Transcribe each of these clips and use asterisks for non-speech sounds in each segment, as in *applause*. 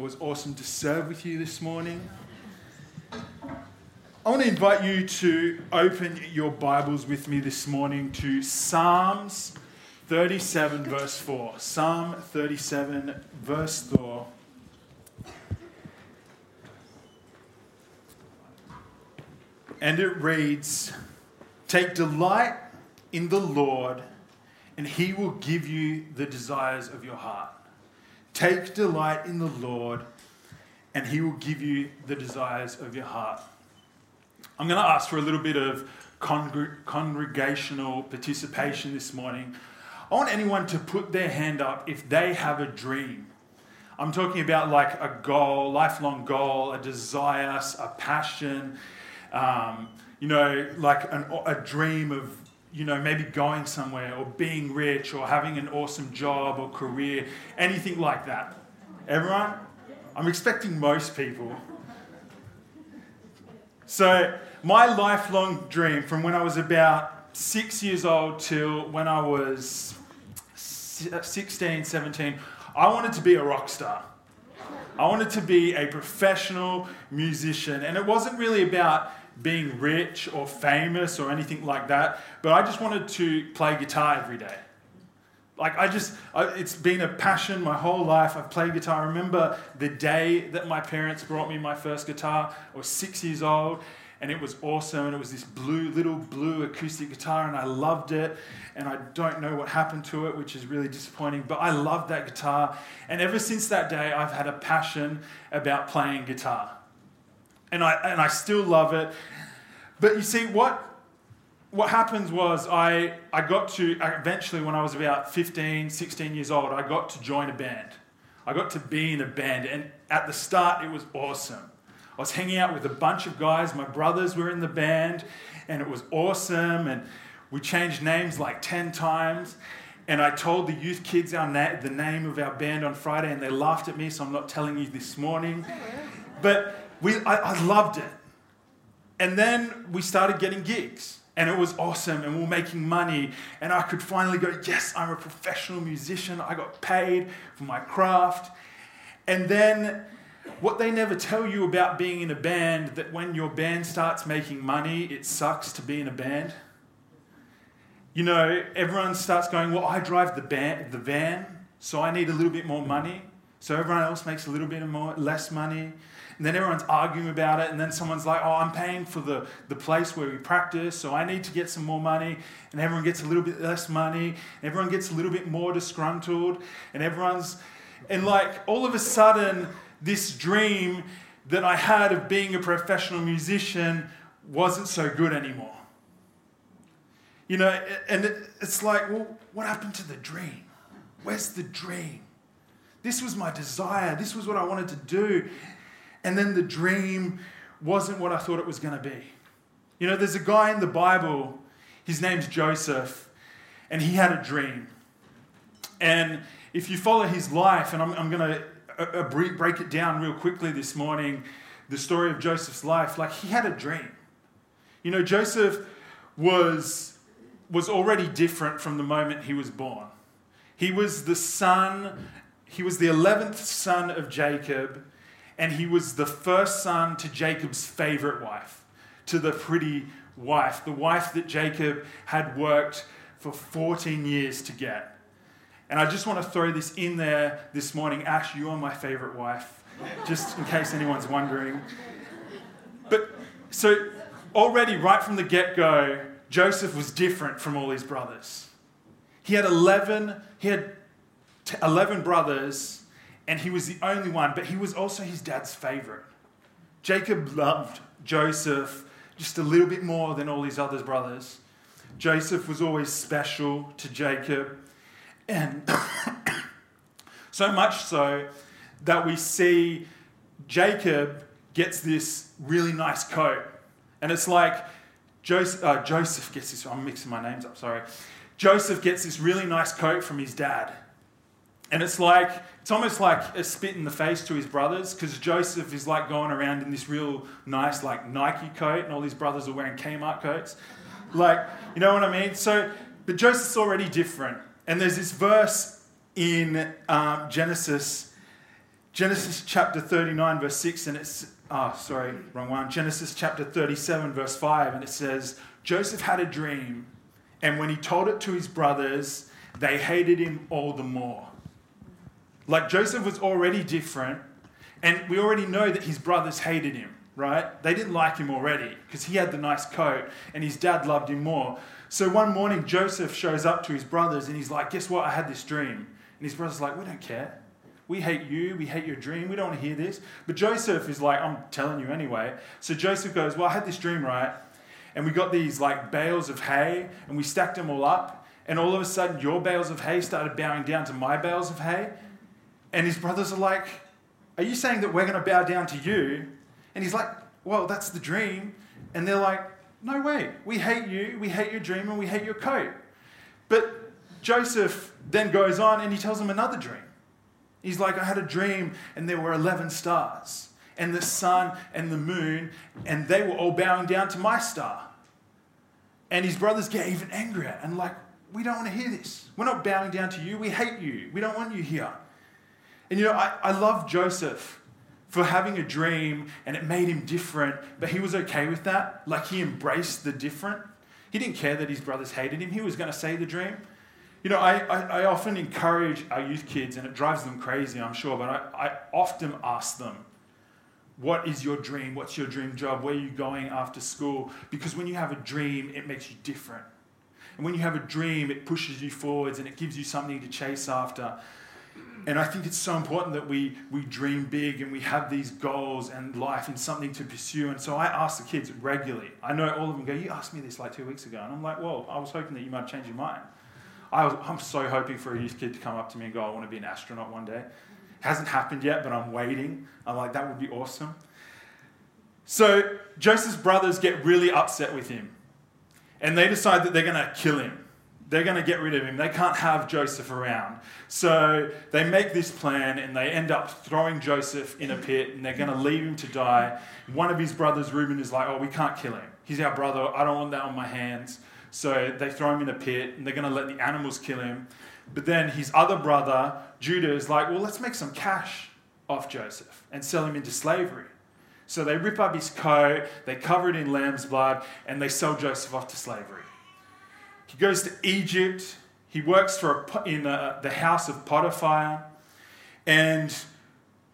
It was awesome to serve with you this morning. I want to invite you to open your Bibles with me this morning to Psalms 37, verse 4. Psalm 37, verse 4. And it reads Take delight in the Lord, and he will give you the desires of your heart. Take delight in the Lord, and he will give you the desires of your heart. I'm going to ask for a little bit of congr- congregational participation this morning. I want anyone to put their hand up if they have a dream. I'm talking about like a goal, lifelong goal, a desire, a passion, um, you know, like an, a dream of you know, maybe going somewhere or being rich or having an awesome job or career, anything like that. Everyone? I'm expecting most people. So, my lifelong dream from when I was about six years old till when I was 16, 17, I wanted to be a rock star. I wanted to be a professional musician. And it wasn't really about being rich or famous or anything like that, but I just wanted to play guitar every day. Like, I just, I, it's been a passion my whole life. I've played guitar. I remember the day that my parents brought me my first guitar. I was six years old, and it was awesome. And it was this blue, little blue acoustic guitar, and I loved it. And I don't know what happened to it, which is really disappointing, but I loved that guitar. And ever since that day, I've had a passion about playing guitar and I, and I still love it. But you see, what, what happens was I, I got to, eventually, when I was about 15, 16 years old, I got to join a band. I got to be in a band. And at the start, it was awesome. I was hanging out with a bunch of guys. My brothers were in the band, and it was awesome. And we changed names like 10 times. And I told the youth kids our na- the name of our band on Friday, and they laughed at me, so I'm not telling you this morning. Oh, but we, I, I loved it. And then we started getting gigs and it was awesome and we were making money and i could finally go yes i'm a professional musician. I got paid for my craft. And then what they never tell you about being in a band that when your band starts making money it sucks to be in a band. You know everyone starts going well i drive the, the van so i need a little bit more money. So everyone else makes a little bit more less money and then everyone's arguing about it, and then someone's like, oh, I'm paying for the, the place where we practice, so I need to get some more money, and everyone gets a little bit less money, everyone gets a little bit more disgruntled, and everyone's, and like all of a sudden, this dream that I had of being a professional musician wasn't so good anymore. You know, and it's like, well, what happened to the dream? Where's the dream? This was my desire. This was what I wanted to do and then the dream wasn't what I thought it was going to be. You know, there's a guy in the Bible, his name's Joseph, and he had a dream. And if you follow his life, and I'm, I'm going to uh, uh, break it down real quickly this morning, the story of Joseph's life, like he had a dream. You know, Joseph was, was already different from the moment he was born. He was the son, he was the 11th son of Jacob, and he was the first son to Jacob's favorite wife, to the pretty wife, the wife that Jacob had worked for 14 years to get. And I just want to throw this in there this morning. Ash, you are my favorite wife, just in case anyone's wondering. But so already, right from the get go, Joseph was different from all his brothers. He had 11, he had 11 brothers and he was the only one, but he was also his dad's favorite. Jacob loved Joseph just a little bit more than all his other brothers. Joseph was always special to Jacob, and *coughs* so much so that we see Jacob gets this really nice coat. And it's like Joseph, uh, Joseph gets this, I'm mixing my names up, sorry. Joseph gets this really nice coat from his dad. And it's like, it's almost like a spit in the face to his brothers because Joseph is like going around in this real nice, like Nike coat, and all his brothers are wearing Kmart coats. Like, you know what I mean? So, but Joseph's already different. And there's this verse in um, Genesis Genesis chapter 39, verse 6, and it's, oh, sorry, wrong one. Genesis chapter 37, verse 5, and it says, Joseph had a dream, and when he told it to his brothers, they hated him all the more. Like Joseph was already different, and we already know that his brothers hated him, right? They didn't like him already because he had the nice coat, and his dad loved him more. So one morning, Joseph shows up to his brothers, and he's like, Guess what? I had this dream. And his brothers like, We don't care. We hate you. We hate your dream. We don't want to hear this. But Joseph is like, I'm telling you anyway. So Joseph goes, Well, I had this dream, right? And we got these like bales of hay and we stacked them all up. And all of a sudden, your bales of hay started bowing down to my bales of hay. And his brothers are like, Are you saying that we're going to bow down to you? And he's like, Well, that's the dream. And they're like, No way. We hate you. We hate your dream and we hate your coat. But Joseph then goes on and he tells them another dream. He's like, I had a dream and there were 11 stars, and the sun and the moon, and they were all bowing down to my star. And his brothers get even angrier and like, we don't want to hear this. We're not bowing down to you. We hate you. We don't want you here. And you know, I, I love Joseph for having a dream and it made him different, but he was okay with that. Like he embraced the different. He didn't care that his brothers hated him. He was going to say the dream. You know, I, I, I, often encourage our youth kids, and it drives them crazy, I'm sure, but I, I often ask them, What is your dream? What's your dream job? Where are you going after school? Because when you have a dream, it makes you different. And when you have a dream, it pushes you forwards and it gives you something to chase after. And I think it's so important that we, we dream big and we have these goals and life and something to pursue. And so I ask the kids regularly. I know all of them go, You asked me this like two weeks ago. And I'm like, Well, I was hoping that you might change your mind. I was, I'm so hoping for a youth kid to come up to me and go, I want to be an astronaut one day. It hasn't happened yet, but I'm waiting. I'm like, that would be awesome. So Joseph's brothers get really upset with him. And they decide that they're going to kill him. They're going to get rid of him. They can't have Joseph around. So they make this plan and they end up throwing Joseph in a pit and they're going to leave him to die. One of his brothers, Reuben, is like, Oh, we can't kill him. He's our brother. I don't want that on my hands. So they throw him in a pit and they're going to let the animals kill him. But then his other brother, Judah, is like, well, let's make some cash off Joseph and sell him into slavery. So they rip up his coat, they cover it in lamb's blood, and they sell Joseph off to slavery. He goes to Egypt. He works for a, in a, the house of Potiphar. And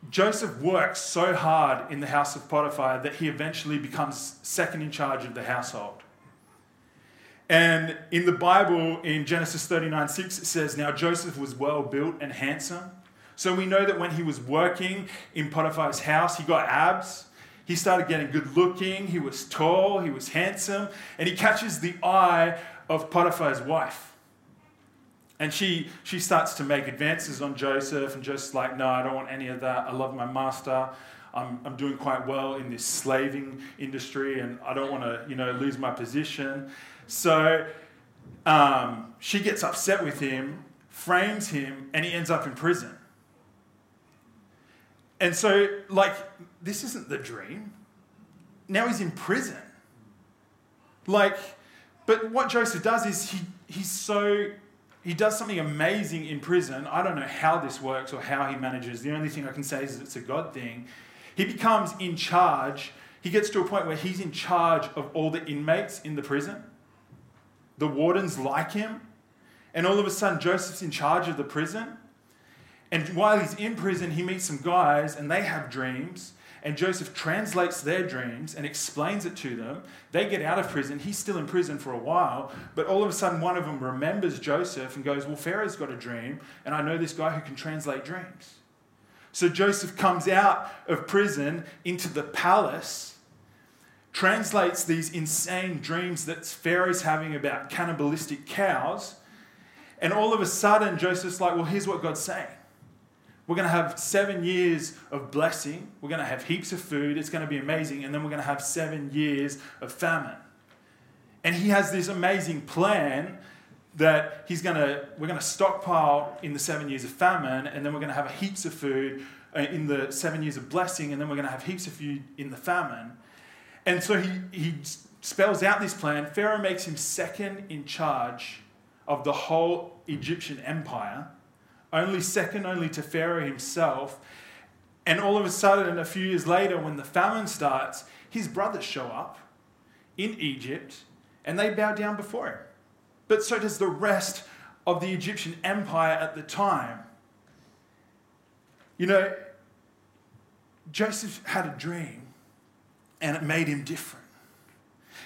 Joseph works so hard in the house of Potiphar that he eventually becomes second in charge of the household. And in the Bible, in Genesis 39 6, it says, Now Joseph was well built and handsome. So we know that when he was working in Potiphar's house, he got abs. He started getting good looking. He was tall. He was handsome. And he catches the eye of Potiphar's wife. And she, she starts to make advances on Joseph. And Joseph's like, No, I don't want any of that. I love my master. I'm, I'm doing quite well in this slaving industry. And I don't want to, you know, lose my position. So um, she gets upset with him, frames him, and he ends up in prison. And so, like, this isn't the dream. Now he's in prison. Like, but what Joseph does is he, he's so, he does something amazing in prison. I don't know how this works or how he manages. The only thing I can say is it's a God thing. He becomes in charge. He gets to a point where he's in charge of all the inmates in the prison. The wardens like him. And all of a sudden, Joseph's in charge of the prison. And while he's in prison, he meets some guys and they have dreams. And Joseph translates their dreams and explains it to them. They get out of prison. He's still in prison for a while. But all of a sudden, one of them remembers Joseph and goes, Well, Pharaoh's got a dream. And I know this guy who can translate dreams. So Joseph comes out of prison into the palace translates these insane dreams that Pharaoh's having about cannibalistic cows. And all of a sudden, Joseph's like, well, here's what God's saying. We're going to have seven years of blessing. We're going to have heaps of food. It's going to be amazing. And then we're going to have seven years of famine. And he has this amazing plan that he's going to, we're going to stockpile in the seven years of famine. And then we're going to have heaps of food uh, in the seven years of blessing. And then we're going to have heaps of food in the famine. And so he, he spells out this plan. Pharaoh makes him second in charge of the whole Egyptian empire, only second only to Pharaoh himself. And all of a sudden, a few years later, when the famine starts, his brothers show up in Egypt and they bow down before him. But so does the rest of the Egyptian empire at the time. You know, Joseph had a dream and it made him different.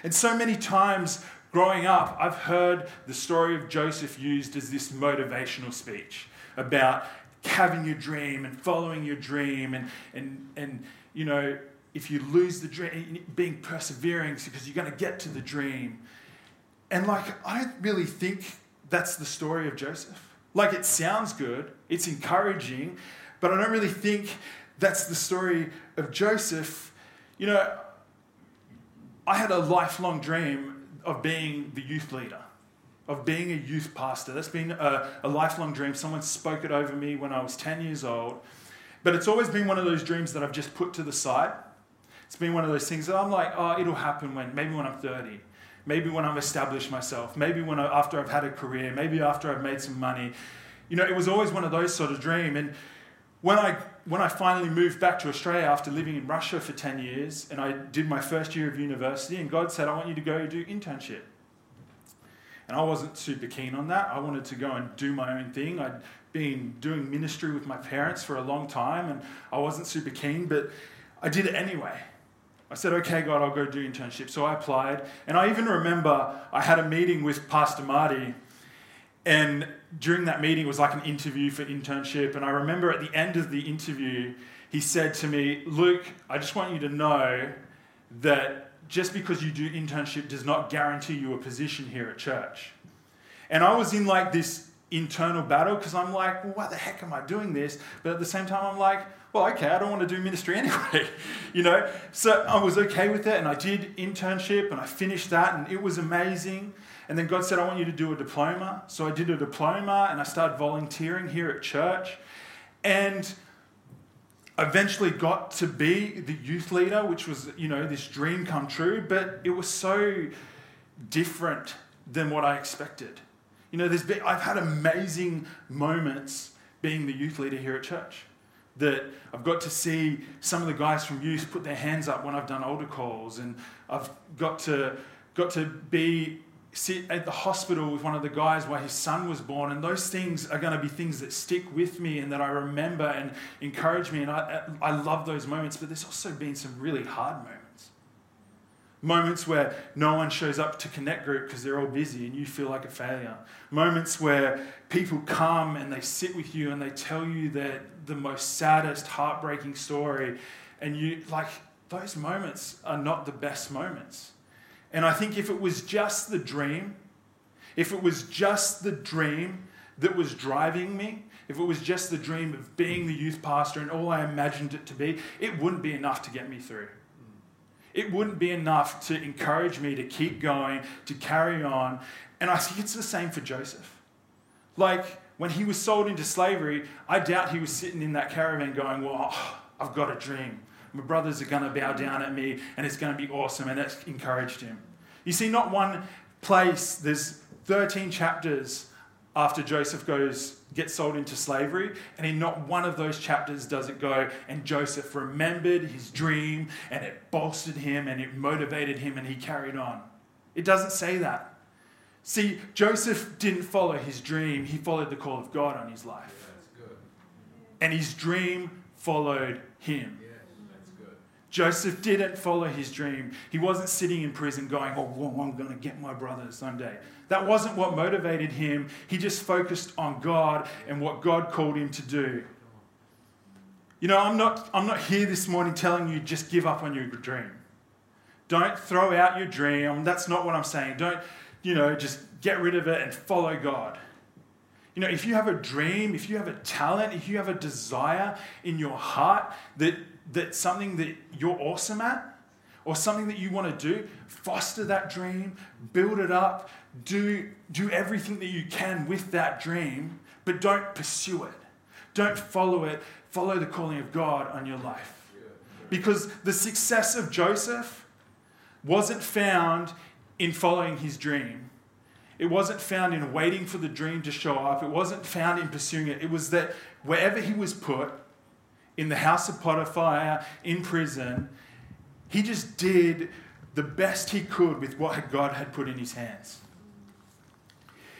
And so many times growing up, I've heard the story of Joseph used as this motivational speech about having your dream and following your dream and, and, and you know, if you lose the dream, being persevering because you're going to get to the dream. And like, I don't really think that's the story of Joseph. Like, it sounds good, it's encouraging, but I don't really think that's the story of Joseph. You know, I had a lifelong dream of being the youth leader, of being a youth pastor. That's been a, a, lifelong dream. Someone spoke it over me when I was 10 years old. But it's always been one of those dreams that I've just put to the side. It's been one of those things that I'm like, oh, it'll happen when, maybe when I'm 30, maybe when I've established myself, maybe when I, after I've had a career, maybe after I've made some money. You know, it was always one of those sort of dream. And when I when I finally moved back to Australia after living in Russia for 10 years and I did my first year of university, and God said, I want you to go do internship. And I wasn't super keen on that. I wanted to go and do my own thing. I'd been doing ministry with my parents for a long time and I wasn't super keen, but I did it anyway. I said, okay, God, I'll go do internship. So I applied. And I even remember I had a meeting with Pastor Marty and during that meeting, it was like an interview for internship. And I remember at the end of the interview, he said to me, Luke, I just want you to know that just because you do internship does not guarantee you a position here at church. And I was in like this internal battle because I'm like, well, why the heck am I doing this? But at the same time, I'm like, well, okay, I don't want to do ministry *laughs* anyway, *laughs* you know? So I was okay with it and I did internship and I finished that and it was amazing. And then God said, I want you to do a diploma. So I did a diploma and I started volunteering here at church. And eventually got to be the youth leader, which was, you know, this dream come true, but it was so different than what I expected. You know, there's been, I've had amazing moments being the youth leader here at church. That I've got to see some of the guys from youth put their hands up when I've done altar calls, and I've got to got to be sit at the hospital with one of the guys where his son was born, and those things are going to be things that stick with me and that I remember and encourage me. And I, I love those moments, but there's also been some really hard moments. Moments where no one shows up to Connect Group because they're all busy and you feel like a failure. Moments where people come and they sit with you and they tell you that the most saddest, heartbreaking story, and you like those moments are not the best moments. And I think if it was just the dream, if it was just the dream that was driving me, if it was just the dream of being the youth pastor and all I imagined it to be, it wouldn't be enough to get me through. It wouldn't be enough to encourage me to keep going, to carry on. And I think it's the same for Joseph. Like when he was sold into slavery, I doubt he was sitting in that caravan going, Well, I've got a dream. My brothers are going to bow down at me and it's going to be awesome. And it encouraged him. You see, not one place, there's 13 chapters after Joseph goes gets sold into slavery, and in not one of those chapters does it go, and Joseph remembered his dream, and it bolstered him, and it motivated him, and he carried on. It doesn't say that. See, Joseph didn't follow his dream, he followed the call of God on his life. And his dream followed him. Joseph didn't follow his dream. He wasn't sitting in prison going, Oh, well, I'm going to get my brother someday. That wasn't what motivated him. He just focused on God and what God called him to do. You know, I'm not, I'm not here this morning telling you just give up on your dream. Don't throw out your dream. That's not what I'm saying. Don't, you know, just get rid of it and follow God. You know, if you have a dream, if you have a talent, if you have a desire in your heart that that's something that you're awesome at or something that you want to do, foster that dream, build it up, do, do everything that you can with that dream, but don't pursue it. Don't follow it. Follow the calling of God on your life. Because the success of Joseph wasn't found in following his dream. It wasn't found in waiting for the dream to show up. It wasn't found in pursuing it. It was that wherever he was put, in the house of Potiphar, in prison, he just did the best he could with what God had put in his hands.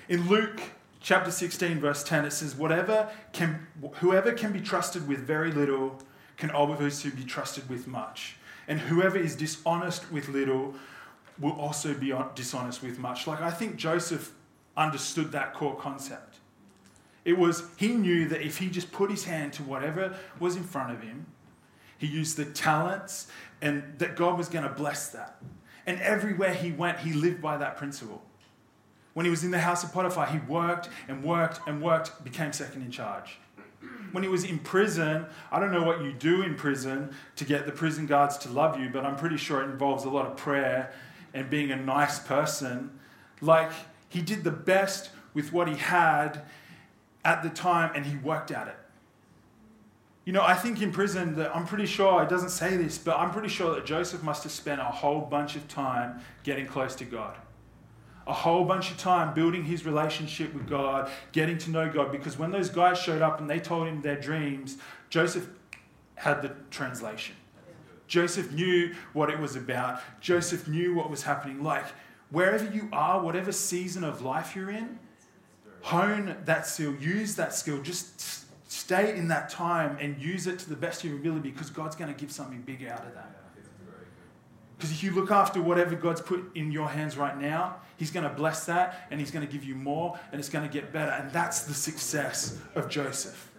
In Luke chapter 16, verse 10, it says, Whatever can, Whoever can be trusted with very little can obviously be trusted with much. And whoever is dishonest with little will also be dishonest with much. Like, I think Joseph understood that core concept. It was, he knew that if he just put his hand to whatever was in front of him, he used the talents, and that God was going to bless that. And everywhere he went, he lived by that principle. When he was in the house of Potiphar, he worked and worked and worked, became second in charge. When he was in prison, I don't know what you do in prison to get the prison guards to love you, but I'm pretty sure it involves a lot of prayer and being a nice person. Like, he did the best with what he had at the time and he worked at it. You know, I think in prison that I'm pretty sure, it doesn't say this, but I'm pretty sure that Joseph must have spent a whole bunch of time getting close to God. A whole bunch of time building his relationship with God, getting to know God, because when those guys showed up and they told him their dreams, Joseph had the translation. Joseph knew what it was about. Joseph knew what was happening. Like, wherever you are, whatever season of life you're in, hone that skill, use that skill, just stay in that time and use it to the best of your ability because God's going to give something big out of that. Because if you look after whatever God's put in your hands right now, He's going to bless that and He's going to give you more and it's going to get better. And that's the success of Joseph.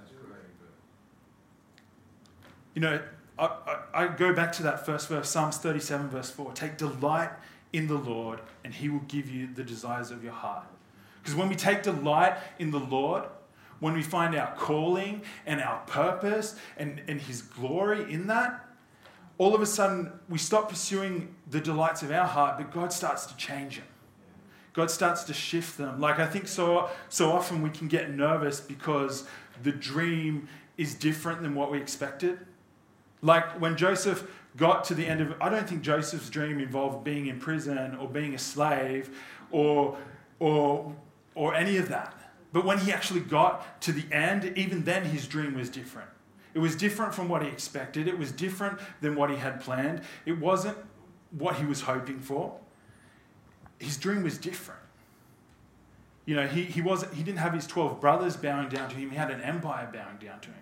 You know, I, I, I go back to that first verse, Psalms 37, verse 4. Take delight in the Lord, and He will give you the desires of your heart. Because when we take delight in the Lord, when we find our calling and our purpose and, and His glory in that, all of a sudden we stop pursuing the delights of our heart, but God starts to change them. God starts to shift them. Like I think so so often we can get nervous because the dream is different than what we expected. Like when Joseph got to the end of I don't think Joseph's dream involved being in prison or being a slave or or or any of that. But when he actually got to the end, even then his dream was different. It was different from what he expected. It was different than what he had planned. It wasn't what he was hoping for. His dream was different. You know, he, he, wasn't, he didn't have his 12 brothers bowing down to him, he had an empire bowing down to him.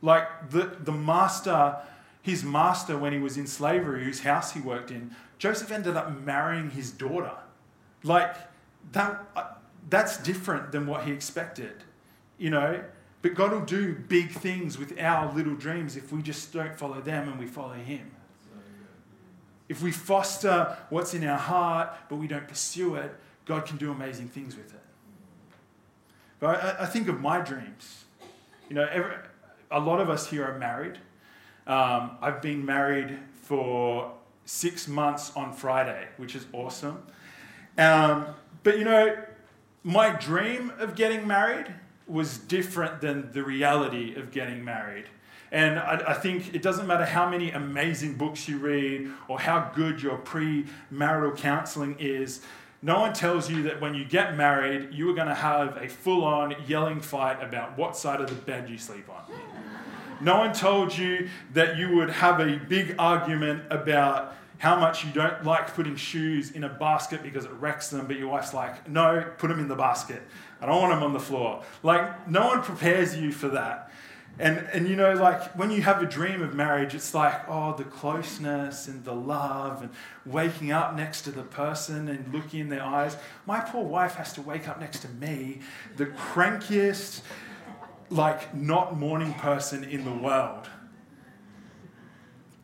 Like the, the master, his master, when he was in slavery, whose house he worked in, Joseph ended up marrying his daughter. Like, that, uh, that's different than what he expected, you know? But God will do big things with our little dreams if we just don't follow them and we follow Him. If we foster what's in our heart but we don't pursue it, God can do amazing things with it. But I, I think of my dreams. You know, every, a lot of us here are married. Um, I've been married for six months on Friday, which is awesome. Um, but you know, my dream of getting married was different than the reality of getting married. And I, I, think it doesn't matter how many amazing books you read or how good your pre-marital counseling is. No one tells you that when you get married, you are going to have a full-on yelling fight about what side of the bed you sleep on. No one told you that you would have a big argument about how much you don't like putting shoes in a basket because it wrecks them, but your wife's like, no, put them in the basket. I don't want them on the floor. Like, no one prepares you for that. And, and you know, like when you have a dream of marriage, it's like, oh, the closeness and the love and waking up next to the person and looking in their eyes. My poor wife has to wake up next to me, the crankiest, like, not morning person in the world.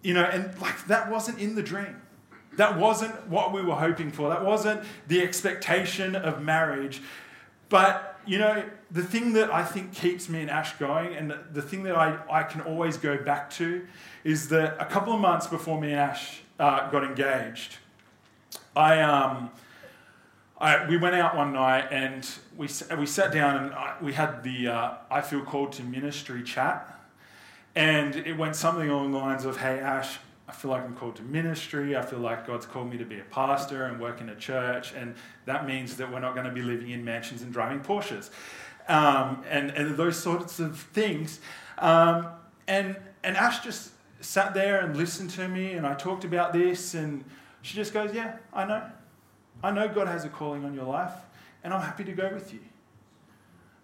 You know, and like that wasn't in the dream. That wasn't what we were hoping for. That wasn't the expectation of marriage. But, you know, the thing that I think keeps me and Ash going, and the thing that I, I can always go back to, is that a couple of months before me and Ash uh, got engaged, I, um, I, we went out one night and we, we sat down and I, we had the uh, I Feel Called to Ministry chat. And it went something along the lines of, hey, Ash, I feel like I'm called to ministry. I feel like God's called me to be a pastor and work in a church. And that means that we're not going to be living in mansions and driving Porsches. Um, and, and those sorts of things. Um, And, and Ash just sat there and listened to me, and I talked about this, and she just goes, Yeah, I know. I know God has a calling on your life, and I'm happy to go with you.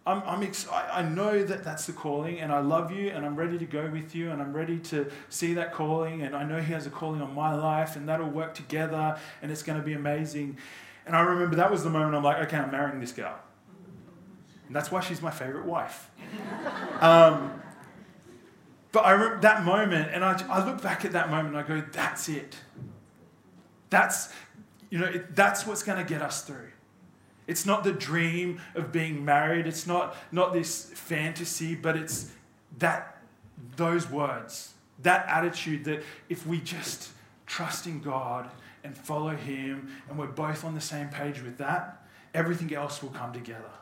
I'm, I'm ex- I know that that's the calling, and I love you, and I'm ready to go with you, and I'm ready to see that calling, and I know He has a calling on my life, and that'll work together, and it's going to be amazing. And I remember that was the moment I'm like, okay, I'm marrying this girl. And that's why she's my favorite wife. *laughs* Um, but I remember that moment, and I, I look back at that moment and I go, that's it. That's, you know, it, that's what's going to get us through. It's not the dream of being married. It's not, not this fantasy, but it's that, those words, that attitude that if we just trust in God and follow Him and we're both on the same page with that, everything else will come together.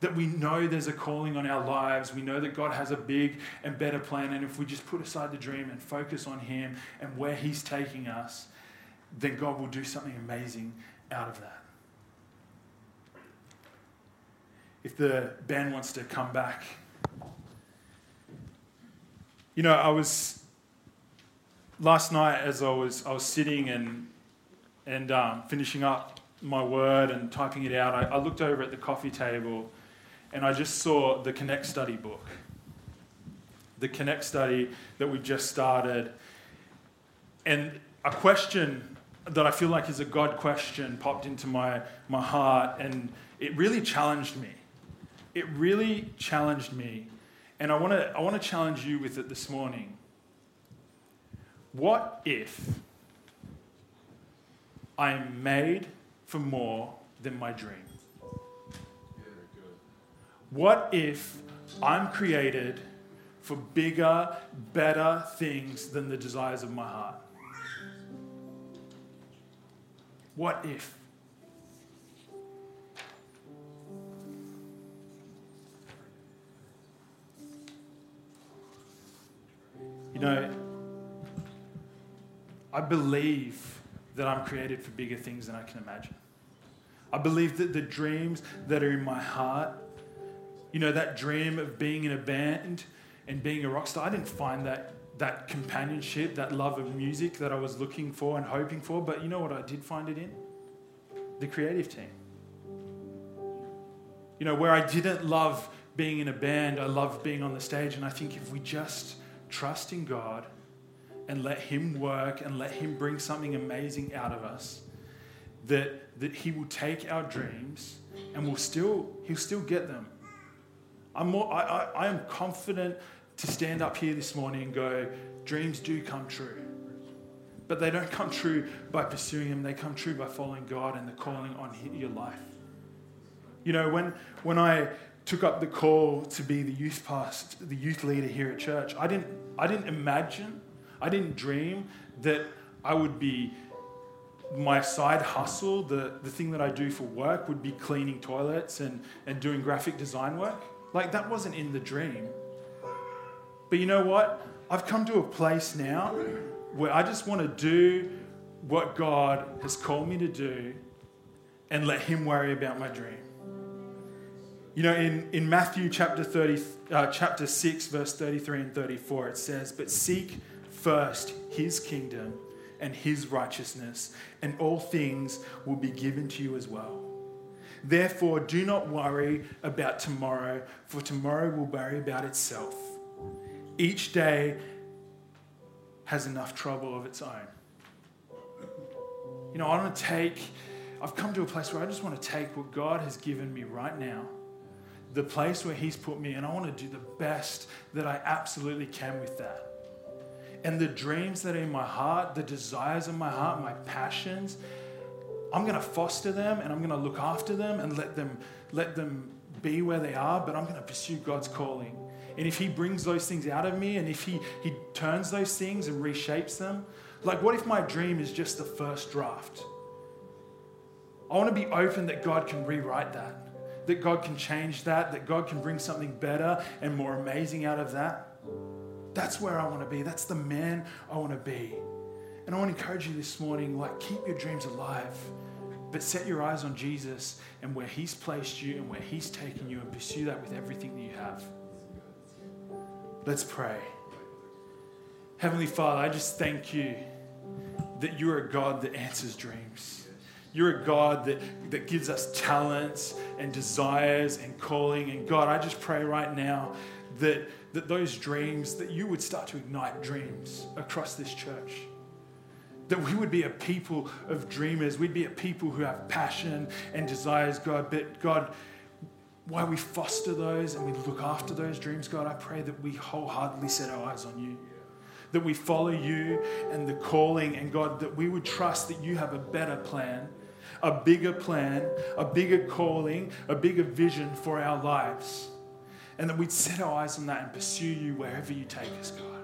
That we know there's a calling on our lives. We know that God has a big and better plan. And if we just put aside the dream and focus on Him and where He's taking us, then God will do something amazing out of that. If the band wants to come back. You know, I was last night as I was I was sitting and and um, finishing up my word and typing it out, I, I looked over at the coffee table and I just saw the Connect Study book. The Connect Study that we just started. And a question that I feel like is a God question popped into my, my heart, and it really challenged me. It really challenged me. And I want to I want to challenge you with it this morning. What if I am made for more than my dream? What if I'm created for bigger, better things than the desires of my heart? What if? You know, I believe that I'm created for bigger things than I can imagine. I believe that the dreams that are in my heart, you know, that dream of being in a band and being a rock star, I didn't find that, that companionship, that love of music that I was looking for and hoping for. But you know what I did find it in? The creative team. You know, where I didn't love being in a band, I loved being on the stage. And I think if we just trust in God and let Him work and let Him bring something amazing out of us, that, that He will take our dreams and we'll still, He'll still get them. I'm more, I, I, I am confident to stand up here this morning and go, dreams do come true. But they don't come true by pursuing them, they come true by following God and the calling on your life. You know, when, when I took up the call to be the youth past, the youth leader here at church, I didn't, I didn't imagine, I didn't dream that I would be my side hustle, the, the thing that I do for work, would be cleaning toilets and, and doing graphic design work. Like, that wasn't in the dream. But you know what? I've come to a place now where I just want to do what God has called me to do and let Him worry about my dream. You know, in, in Matthew chapter, 30, uh, chapter 6, verse 33 and 34, it says, But seek first his kingdom and his righteousness, and all things will be given to you as well. Therefore, do not worry about tomorrow, for tomorrow will worry about itself. Each day has enough trouble of its own. You know, I want to take, I've come to a place where I just want to take what God has given me right now the place where He's put me, and I want to do the best that I absolutely can with that. And the dreams that are in my heart, the desires of my heart, my passions, I'm going to foster them and I'm going to look after them and let them, let them be where they are, but I'm going to pursue God's calling. And if He brings those things out of me and if He, he turns those things and reshapes them, like what if my dream is just the first draft? I want to be open that God can rewrite that that God can change that, that God can bring something better and more amazing out of that. That's where I want to be. That's the man I want to be. And I want to encourage you this morning like, keep your dreams alive, but set your eyes on Jesus and where He's placed you and where He's taken you and pursue that with everything that you have. Let's pray. Heavenly Father, I just thank you that you're a God that answers dreams. You're a God that, that gives us talents and desires and calling. And God, I just pray right now that, that those dreams, that you would start to ignite dreams across this church. That we would be a people of dreamers. We'd be a people who have passion and desires, God. But God, while we foster those and we look after those dreams, God, I pray that we wholeheartedly set our eyes on you that we follow you and the calling, and God, that we would trust that you have a better plan, a bigger plan, a bigger calling, a bigger vision for our lives. And that we'd set our eyes on that and pursue you wherever you take us, God.